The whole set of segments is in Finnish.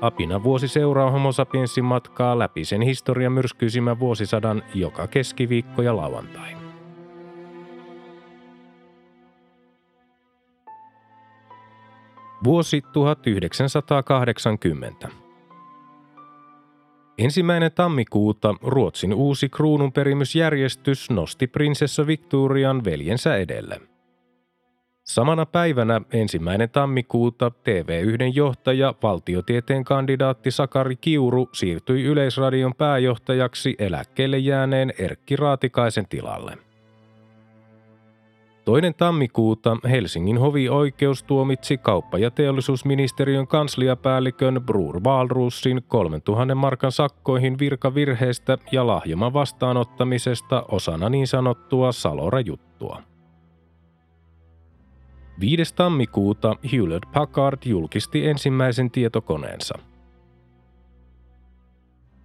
Apina vuosi seuraa Homo sapiensin matkaa läpi sen historian myrskyisimmän vuosisadan joka keskiviikko ja lauantai. Vuosi 1980. Ensimmäinen tammikuuta Ruotsin uusi kruununperimysjärjestys nosti prinsessa Victorian veljensä edelle. Samana päivänä ensimmäinen tammikuuta TV1 johtaja, valtiotieteen kandidaatti Sakari Kiuru siirtyi Yleisradion pääjohtajaksi eläkkeelle jääneen Erkki Raatikaisen tilalle. Toinen tammikuuta Helsingin hovioikeus tuomitsi kauppa- ja teollisuusministeriön kansliapäällikön Brur Walrusin 3000 markan sakkoihin virkavirheestä ja lahjoman vastaanottamisesta osana niin sanottua Salora-juttua. 5. tammikuuta Hewlett Packard julkisti ensimmäisen tietokoneensa.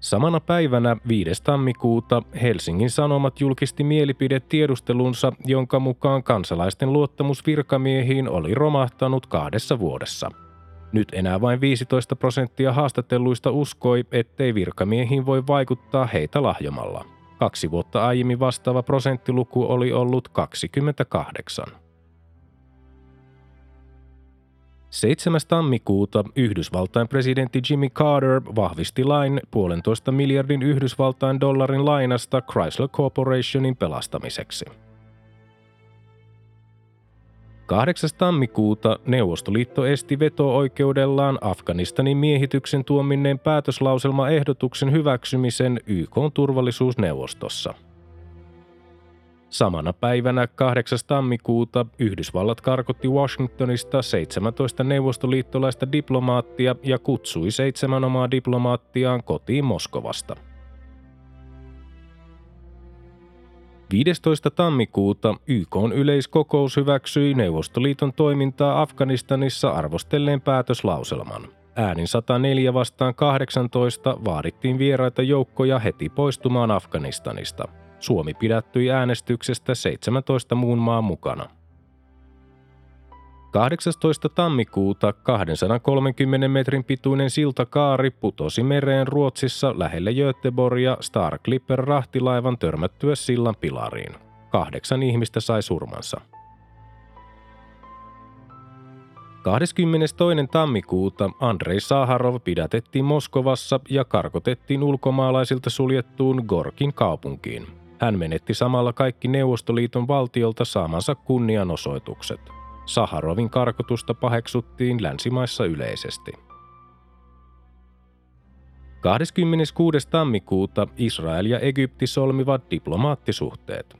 Samana päivänä 5. tammikuuta Helsingin Sanomat julkisti mielipidetiedustelunsa, jonka mukaan kansalaisten luottamus virkamiehiin oli romahtanut kahdessa vuodessa. Nyt enää vain 15 prosenttia haastatelluista uskoi, ettei virkamiehiin voi vaikuttaa heitä lahjomalla. Kaksi vuotta aiemmin vastaava prosenttiluku oli ollut 28. 7. tammikuuta Yhdysvaltain presidentti Jimmy Carter vahvisti lain puolentoista miljardin Yhdysvaltain dollarin lainasta Chrysler Corporationin pelastamiseksi. 8. tammikuuta Neuvostoliitto esti veto-oikeudellaan Afganistanin miehityksen tuominneen päätöslauselmaehdotuksen hyväksymisen YK turvallisuusneuvostossa – Samana päivänä 8. tammikuuta Yhdysvallat karkotti Washingtonista 17 neuvostoliittolaista diplomaattia ja kutsui seitsemän omaa diplomaattiaan kotiin Moskovasta. 15. tammikuuta YK yleiskokous hyväksyi Neuvostoliiton toimintaa Afganistanissa arvostelleen päätöslauselman. Äänin 104 vastaan 18 vaadittiin vieraita joukkoja heti poistumaan Afganistanista – Suomi pidättyi äänestyksestä 17 muun maan mukana. 18. tammikuuta 230 metrin pituinen siltakaari putosi mereen Ruotsissa lähelle Göteborgia Star Clipper rahtilaivan törmättyä sillan pilariin. Kahdeksan ihmistä sai surmansa. 22. tammikuuta Andrei Saharov pidätettiin Moskovassa ja karkotettiin ulkomaalaisilta suljettuun Gorkin kaupunkiin. Hän menetti samalla kaikki Neuvostoliiton valtiolta saamansa kunnianosoitukset. Saharovin karkotusta paheksuttiin länsimaissa yleisesti. 26. tammikuuta Israel ja Egypti solmivat diplomaattisuhteet.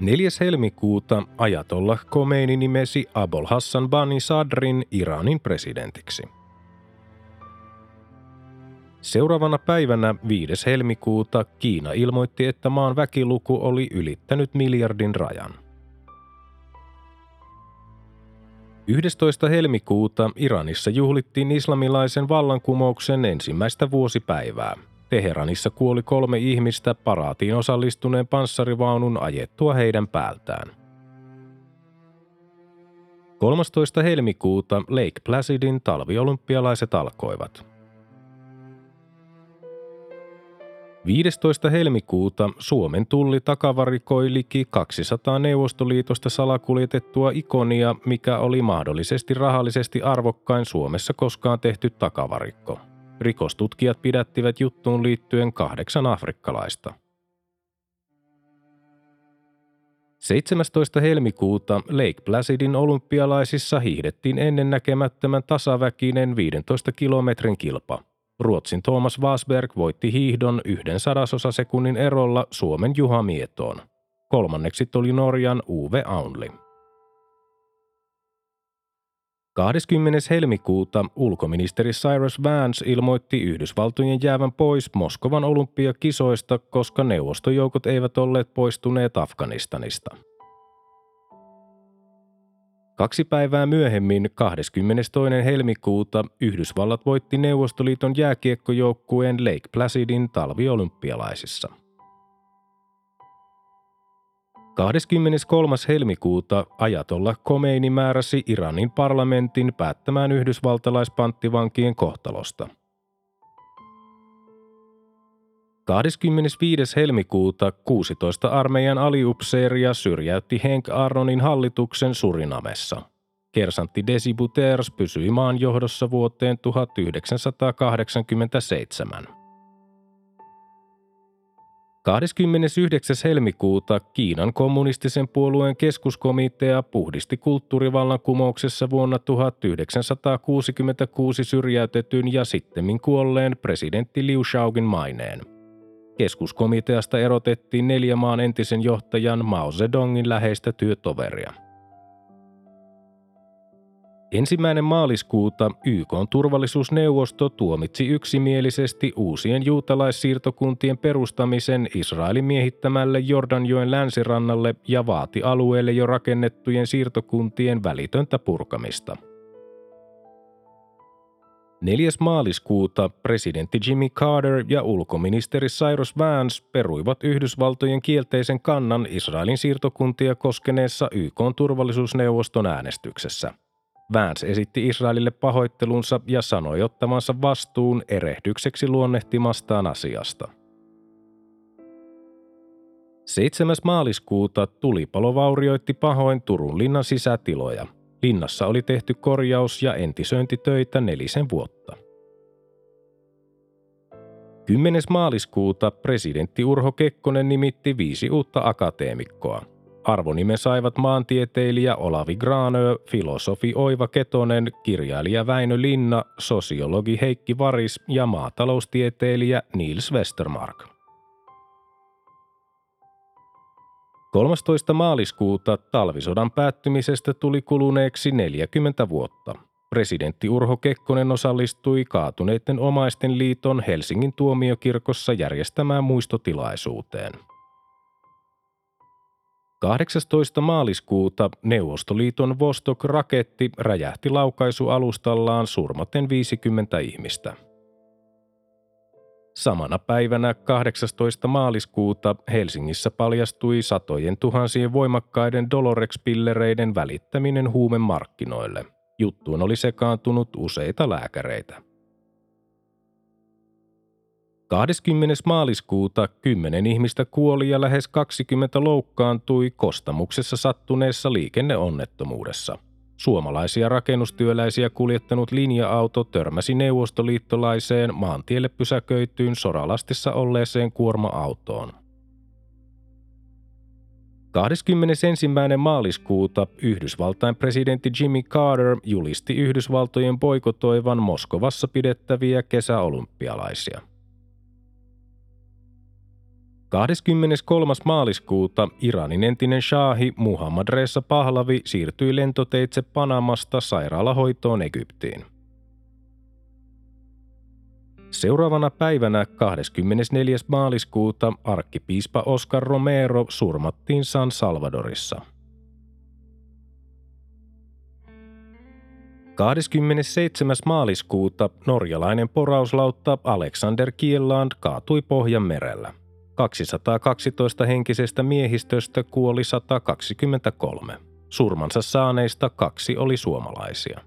4. helmikuuta Ajatollah Khomeini nimesi Abol Hassan Bani Sadrin Iranin presidentiksi. Seuraavana päivänä 5. helmikuuta Kiina ilmoitti, että maan väkiluku oli ylittänyt miljardin rajan. 11. helmikuuta Iranissa juhlittiin islamilaisen vallankumouksen ensimmäistä vuosipäivää. Teheranissa kuoli kolme ihmistä paraatiin osallistuneen panssarivaunun ajettua heidän päältään. 13. helmikuuta Lake Placidin talviolympialaiset alkoivat – 15. helmikuuta Suomen tulli takavarikoi liki 200 Neuvostoliitosta salakuljetettua ikonia, mikä oli mahdollisesti rahallisesti arvokkain Suomessa koskaan tehty takavarikko. Rikostutkijat pidättivät juttuun liittyen kahdeksan afrikkalaista. 17. helmikuuta Lake Placidin olympialaisissa hiihdettiin ennennäkemättömän tasaväkinen 15 kilometrin kilpa – Ruotsin Thomas Wasberg voitti hiihdon yhden sadasosa sekunnin erolla Suomen Juha Mietoon. Kolmanneksi tuli Norjan Uwe Aunli. 20. helmikuuta ulkoministeri Cyrus Vance ilmoitti Yhdysvaltojen jäävän pois Moskovan olympiakisoista, koska neuvostojoukot eivät olleet poistuneet Afganistanista. Kaksi päivää myöhemmin, 22. helmikuuta, Yhdysvallat voitti Neuvostoliiton jääkiekkojoukkueen Lake Placidin talviolympialaisissa – 23. helmikuuta ajatolla Khomeini määräsi Iranin parlamentin päättämään yhdysvaltalaispanttivankien kohtalosta. 25. helmikuuta 16 armeijan aliupseeria syrjäytti Henk Arnonin hallituksen Surinamessa. Kersantti Desi Buters pysyi maan johdossa vuoteen 1987. 29. helmikuuta Kiinan kommunistisen puolueen keskuskomitea puhdisti kulttuurivallankumouksessa vuonna 1966 syrjäytetyn ja sittemmin kuolleen presidentti Liu Shaogin maineen. Keskuskomiteasta erotettiin neljä maan entisen johtajan Mao Zedongin läheistä työtoveria – Ensimmäinen maaliskuuta YK turvallisuusneuvosto tuomitsi yksimielisesti uusien juutalaissiirtokuntien perustamisen Israelin miehittämälle Jordanjoen länsirannalle ja vaati alueelle jo rakennettujen siirtokuntien välitöntä purkamista. 4. maaliskuuta presidentti Jimmy Carter ja ulkoministeri Cyrus Vance peruivat Yhdysvaltojen kielteisen kannan Israelin siirtokuntia koskeneessa YK turvallisuusneuvoston äänestyksessä – Vance esitti Israelille pahoittelunsa ja sanoi ottamansa vastuun erehdykseksi luonnehtimastaan asiasta. 7. maaliskuuta tulipalo vaurioitti pahoin Turun linnan sisätiloja. Linnassa oli tehty korjaus- ja entisöintitöitä nelisen vuotta. 10. maaliskuuta presidentti Urho Kekkonen nimitti viisi uutta akateemikkoa – Arvonimen saivat maantieteilijä Olavi Granö, filosofi Oiva Ketonen, kirjailija Väinö Linna, sosiologi Heikki Varis ja maataloustieteilijä Niels Westermark. 13. maaliskuuta talvisodan päättymisestä tuli kuluneeksi 40 vuotta. Presidentti Urho Kekkonen osallistui kaatuneiden omaisten liiton Helsingin tuomiokirkossa järjestämään muistotilaisuuteen – 18. maaliskuuta Neuvostoliiton Vostok-raketti räjähti laukaisualustallaan surmaten 50 ihmistä. Samana päivänä 18. maaliskuuta Helsingissä paljastui satojen tuhansien voimakkaiden Dolorex-pillereiden välittäminen huumemarkkinoille. Juttuun oli sekaantunut useita lääkäreitä. 20. maaliskuuta 10 ihmistä kuoli ja lähes 20 loukkaantui kostamuksessa sattuneessa liikenneonnettomuudessa. Suomalaisia rakennustyöläisiä kuljettanut linja-auto törmäsi neuvostoliittolaiseen maantielle pysäköityyn Soralastissa olleeseen kuorma-autoon. 21. maaliskuuta Yhdysvaltain presidentti Jimmy Carter julisti Yhdysvaltojen boikotoivan Moskovassa pidettäviä kesäolympialaisia – 23. maaliskuuta Iranin entinen shahi Muhammad Reza Pahlavi siirtyi lentoteitse Panamasta sairaalahoitoon Egyptiin. Seuraavana päivänä 24. maaliskuuta arkkipiispa Oscar Romero surmattiin San Salvadorissa. 27. maaliskuuta norjalainen porauslautta Alexander Kielland kaatui Pohjanmerellä – 212 henkisestä miehistöstä kuoli 123. Surmansa saaneista kaksi oli suomalaisia.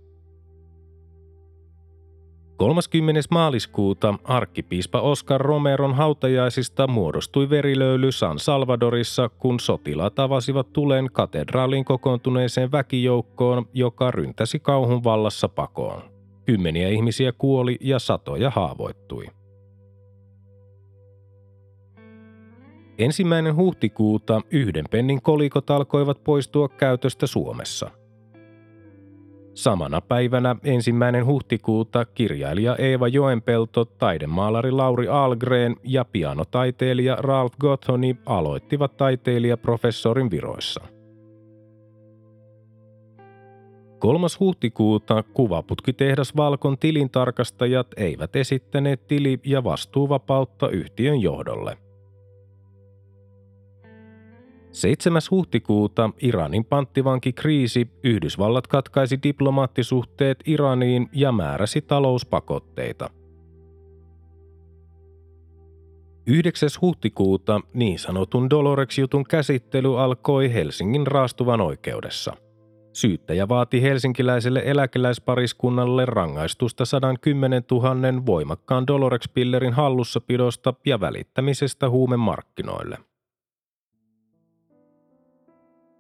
30. maaliskuuta arkkipiispa Oscar Romeron hautajaisista muodostui verilöyly San Salvadorissa, kun sotilaat avasivat tulen katedraalin kokoontuneeseen väkijoukkoon, joka ryntäsi kauhun vallassa pakoon. Kymmeniä ihmisiä kuoli ja satoja haavoittui. Ensimmäinen huhtikuuta yhden pennin kolikot alkoivat poistua käytöstä Suomessa. Samana päivänä ensimmäinen huhtikuuta kirjailija Eeva Joenpelto, taidemaalari Lauri Algren ja pianotaiteilija Ralph Gothoni aloittivat taiteilijaprofessorin viroissa – 3. huhtikuuta kuvaputkitehdas Valkon tilintarkastajat eivät esittäneet tili- ja vastuuvapautta yhtiön johdolle. 7. huhtikuuta Iranin panttivankikriisi Yhdysvallat katkaisi diplomaattisuhteet Iraniin ja määräsi talouspakotteita. 9. huhtikuuta niin sanotun Dolorex-jutun käsittely alkoi Helsingin raastuvan oikeudessa – Syyttäjä vaati helsinkiläiselle eläkeläispariskunnalle rangaistusta 110 000 voimakkaan Dolorex-pillerin hallussapidosta ja välittämisestä huumemarkkinoille.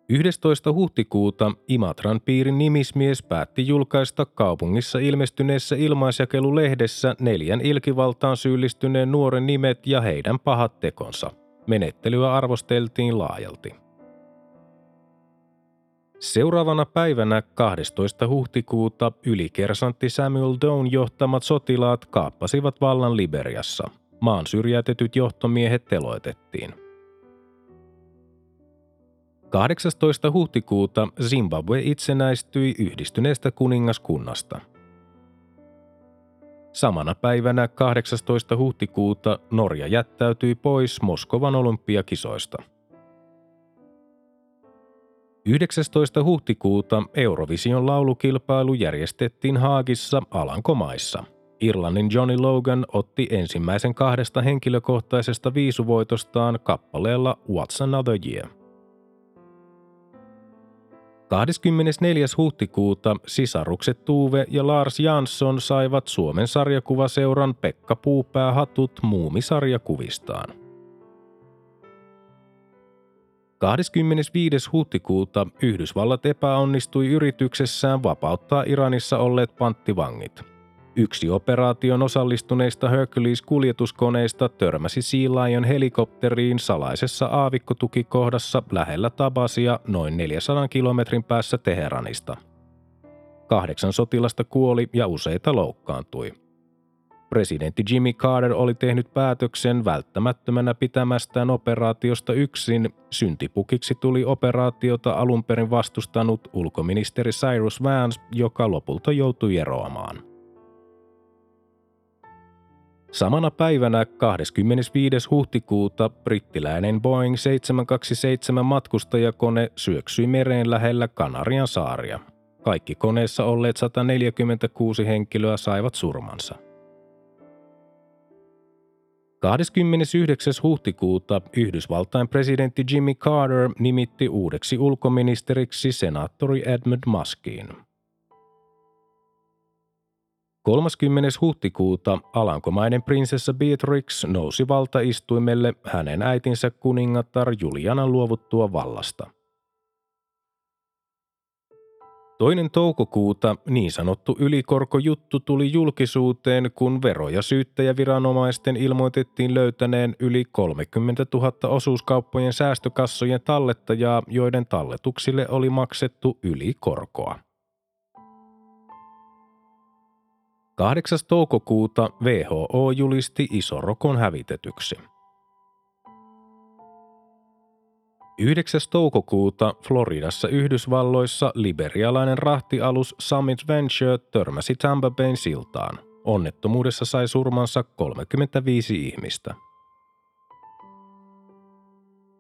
11. huhtikuuta Imatran piirin nimismies päätti julkaista kaupungissa ilmestyneessä ilmaisjakelulehdessä neljän ilkivaltaan syyllistyneen nuoren nimet ja heidän pahat tekonsa. Menettelyä arvosteltiin laajalti. Seuraavana päivänä 12. huhtikuuta ylikersantti Samuel Down johtamat sotilaat kaappasivat vallan Liberiassa. Maan syrjäytetyt johtomiehet teloitettiin. 18. huhtikuuta Zimbabwe itsenäistyi yhdistyneestä kuningaskunnasta. Samana päivänä 18. huhtikuuta Norja jättäytyi pois Moskovan olympiakisoista – 19. huhtikuuta Eurovision laulukilpailu järjestettiin Haagissa Alankomaissa. Irlannin Johnny Logan otti ensimmäisen kahdesta henkilökohtaisesta viisuvoitostaan kappaleella What's Another Year. 24. huhtikuuta sisarukset Tuve ja Lars Jansson saivat Suomen sarjakuvaseuran Pekka Puupää hatut muumisarjakuvistaan. 25. huhtikuuta Yhdysvallat epäonnistui yrityksessään vapauttaa Iranissa olleet panttivangit. Yksi operaation osallistuneista Hercules-kuljetuskoneista törmäsi Sea Lion helikopteriin salaisessa aavikkotukikohdassa lähellä Tabasia noin 400 kilometrin päässä Teheranista. Kahdeksan sotilasta kuoli ja useita loukkaantui – Presidentti Jimmy Carter oli tehnyt päätöksen välttämättömänä pitämästään operaatiosta yksin. Syntipukiksi tuli operaatiota alun perin vastustanut ulkoministeri Cyrus Vance, joka lopulta joutui eroamaan. Samana päivänä 25. huhtikuuta brittiläinen Boeing 727 matkustajakone syöksyi mereen lähellä Kanarian saaria. Kaikki koneessa olleet 146 henkilöä saivat surmansa. 29. huhtikuuta Yhdysvaltain presidentti Jimmy Carter nimitti uudeksi ulkoministeriksi senaattori Edmund Muskiin. 30. huhtikuuta alankomainen prinsessa Beatrix nousi valtaistuimelle hänen äitinsä kuningatar Julianan luovuttua vallasta. Toinen toukokuuta niin sanottu ylikorkojuttu tuli julkisuuteen, kun vero- ja syyttäjäviranomaisten ilmoitettiin löytäneen yli 30 000 osuuskauppojen säästökassojen tallettajaa, joiden talletuksille oli maksettu yli 8. toukokuuta WHO julisti isorokon hävitetyksi. 9. toukokuuta Floridassa Yhdysvalloissa liberialainen rahtialus Summit Venture törmäsi Tampa Bayn siltaan. Onnettomuudessa sai surmansa 35 ihmistä.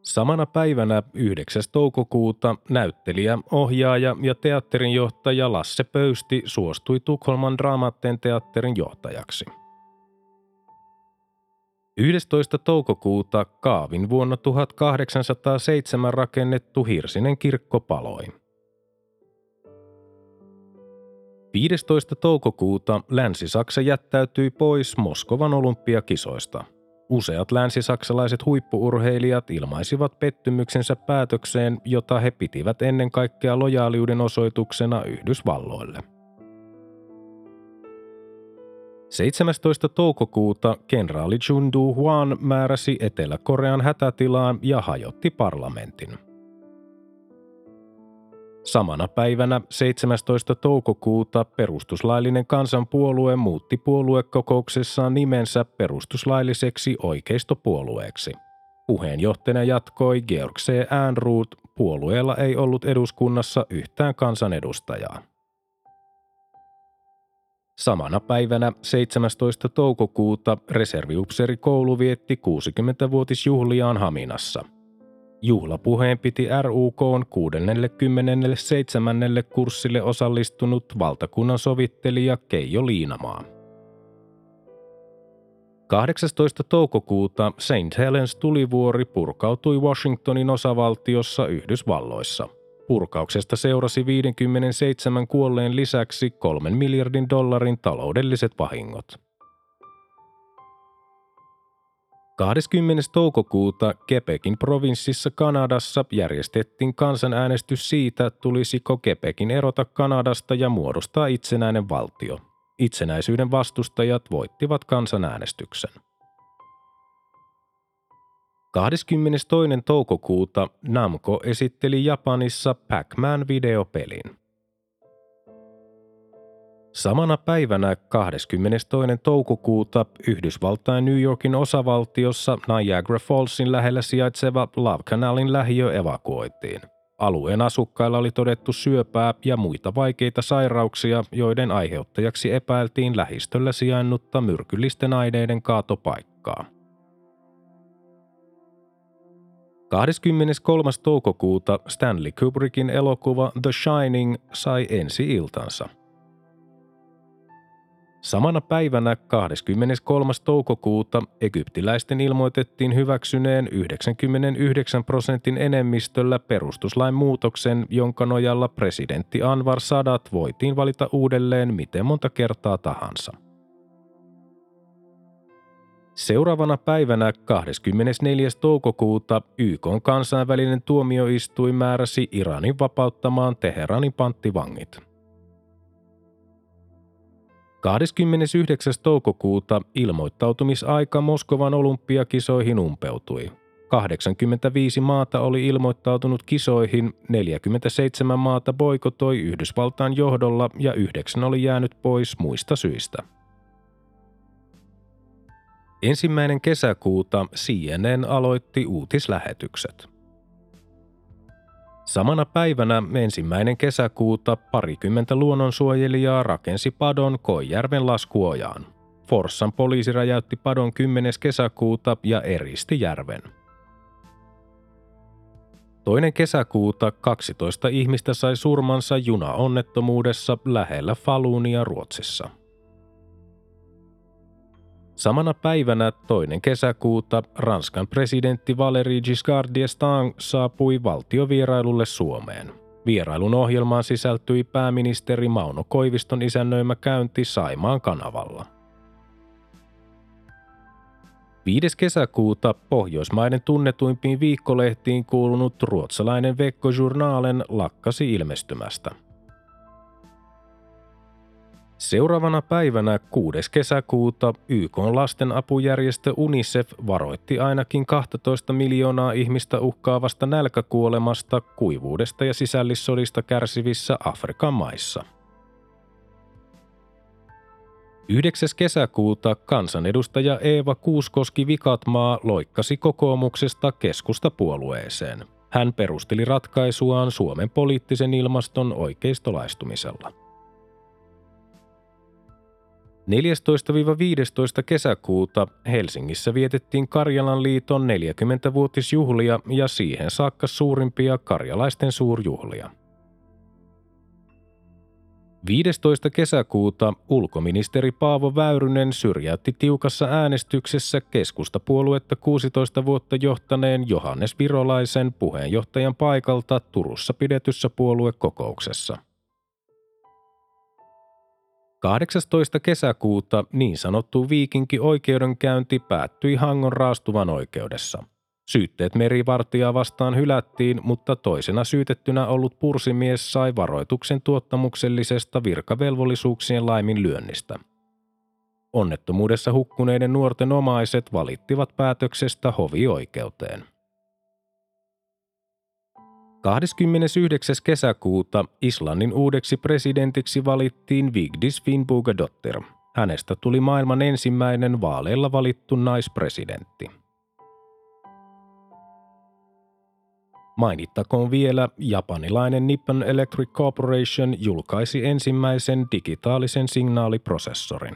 Samana päivänä 9. toukokuuta näyttelijä, ohjaaja ja teatterinjohtaja Lasse Pöysti suostui Tukholman Dramaten teatterin johtajaksi. 11. toukokuuta Kaavin vuonna 1807 rakennettu Hirsinen kirkko paloi. 15. toukokuuta Länsi-Saksa jättäytyi pois Moskovan olympiakisoista. Useat länsisaksalaiset huippuurheilijat ilmaisivat pettymyksensä päätökseen, jota he pitivät ennen kaikkea lojaaliuden osoituksena Yhdysvalloille – 17. toukokuuta kenraali Jundu Huan määräsi Etelä-Korean hätätilaan ja hajotti parlamentin. Samana päivänä 17. toukokuuta perustuslaillinen kansanpuolue muutti puoluekokouksessaan nimensä perustuslailliseksi oikeistopuolueeksi. Puheenjohtajana jatkoi Georg C. Ehrnrooth, puolueella ei ollut eduskunnassa yhtään kansanedustajaa. Samana päivänä 17. toukokuuta reserviupseerikoulu vietti 60-vuotisjuhliaan Haminassa. Juhlapuheen piti RUK 67. kurssille osallistunut valtakunnan sovittelija Keijo Liinamaa. 18. toukokuuta St. Helens tulivuori purkautui Washingtonin osavaltiossa Yhdysvalloissa – Purkauksesta seurasi 57 kuolleen lisäksi kolmen miljardin dollarin taloudelliset vahingot. 20. toukokuuta Quebecin provinssissa Kanadassa järjestettiin kansanäänestys siitä, tulisiko Quebecin erota Kanadasta ja muodostaa itsenäinen valtio. Itsenäisyyden vastustajat voittivat kansanäänestyksen. 22. toukokuuta Namco esitteli Japanissa Pac-Man videopelin. Samana päivänä 22. toukokuuta Yhdysvaltain New Yorkin osavaltiossa Niagara Fallsin lähellä sijaitseva Love Canalin lähiö evakuoitiin. Alueen asukkailla oli todettu syöpää ja muita vaikeita sairauksia, joiden aiheuttajaksi epäiltiin lähistöllä sijainnutta myrkyllisten aineiden kaatopaikkaa. 23. toukokuuta Stanley Kubrickin elokuva The Shining sai ensi-iltansa. Samana päivänä 23. toukokuuta egyptiläisten ilmoitettiin hyväksyneen 99 prosentin enemmistöllä perustuslain muutoksen, jonka nojalla presidentti Anwar Sadat voitiin valita uudelleen miten monta kertaa tahansa – Seuraavana päivänä 24. toukokuuta YK kansainvälinen tuomioistuin määräsi Iranin vapauttamaan Teheranin panttivangit. 29. toukokuuta ilmoittautumisaika Moskovan olympiakisoihin umpeutui. 85 maata oli ilmoittautunut kisoihin, 47 maata boikotoi Yhdysvaltain johdolla ja yhdeksän oli jäänyt pois muista syistä. Ensimmäinen kesäkuuta CNN aloitti uutislähetykset. Samana päivänä ensimmäinen kesäkuuta parikymmentä luonnonsuojelijaa rakensi padon Koijärven laskuojaan. Forssan poliisi räjäytti padon 10. kesäkuuta ja eristi järven. Toinen kesäkuuta 12 ihmistä sai surmansa junaonnettomuudessa lähellä Falunia Ruotsissa. Samana päivänä toinen kesäkuuta Ranskan presidentti Valéry Giscard d'Estaing saapui valtiovierailulle Suomeen. Vierailun ohjelmaan sisältyi pääministeri Mauno Koiviston isännöimä käynti Saimaan kanavalla. 5. kesäkuuta Pohjoismaiden tunnetuimpiin viikkolehtiin kuulunut ruotsalainen Vekko Journalen lakkasi ilmestymästä – Seuraavana päivänä 6. kesäkuuta YK lastenapujärjestö UNICEF varoitti ainakin 12 miljoonaa ihmistä uhkaavasta nälkäkuolemasta, kuivuudesta ja sisällissodista kärsivissä Afrikan maissa. 9. kesäkuuta kansanedustaja Eeva Kuuskoski Vikatmaa loikkasi kokoomuksesta keskustapuolueeseen. Hän perusteli ratkaisuaan Suomen poliittisen ilmaston oikeistolaistumisella. 14-15 kesäkuuta Helsingissä vietettiin Karjalan liiton 40-vuotisjuhlia ja siihen saakka suurimpia karjalaisten suurjuhlia. 15. kesäkuuta ulkoministeri Paavo Väyrynen syrjäytti tiukassa äänestyksessä keskustapuoluetta 16 vuotta johtaneen Johannes Virolaisen puheenjohtajan paikalta Turussa pidetyssä puoluekokouksessa. 18. kesäkuuta niin sanottu viikinki-oikeudenkäynti päättyi Hangon raastuvan oikeudessa. Syytteet merivartijaa vastaan hylättiin, mutta toisena syytettynä ollut pursimies sai varoituksen tuottamuksellisesta virkavelvollisuuksien laiminlyönnistä. Onnettomuudessa hukkuneiden nuorten omaiset valittivat päätöksestä hovioikeuteen. 29. kesäkuuta Islannin uudeksi presidentiksi valittiin Vigdis Finnbogadottir. Hänestä tuli maailman ensimmäinen vaaleilla valittu naispresidentti. Mainittakoon vielä, japanilainen Nippon Electric Corporation julkaisi ensimmäisen digitaalisen signaaliprosessorin.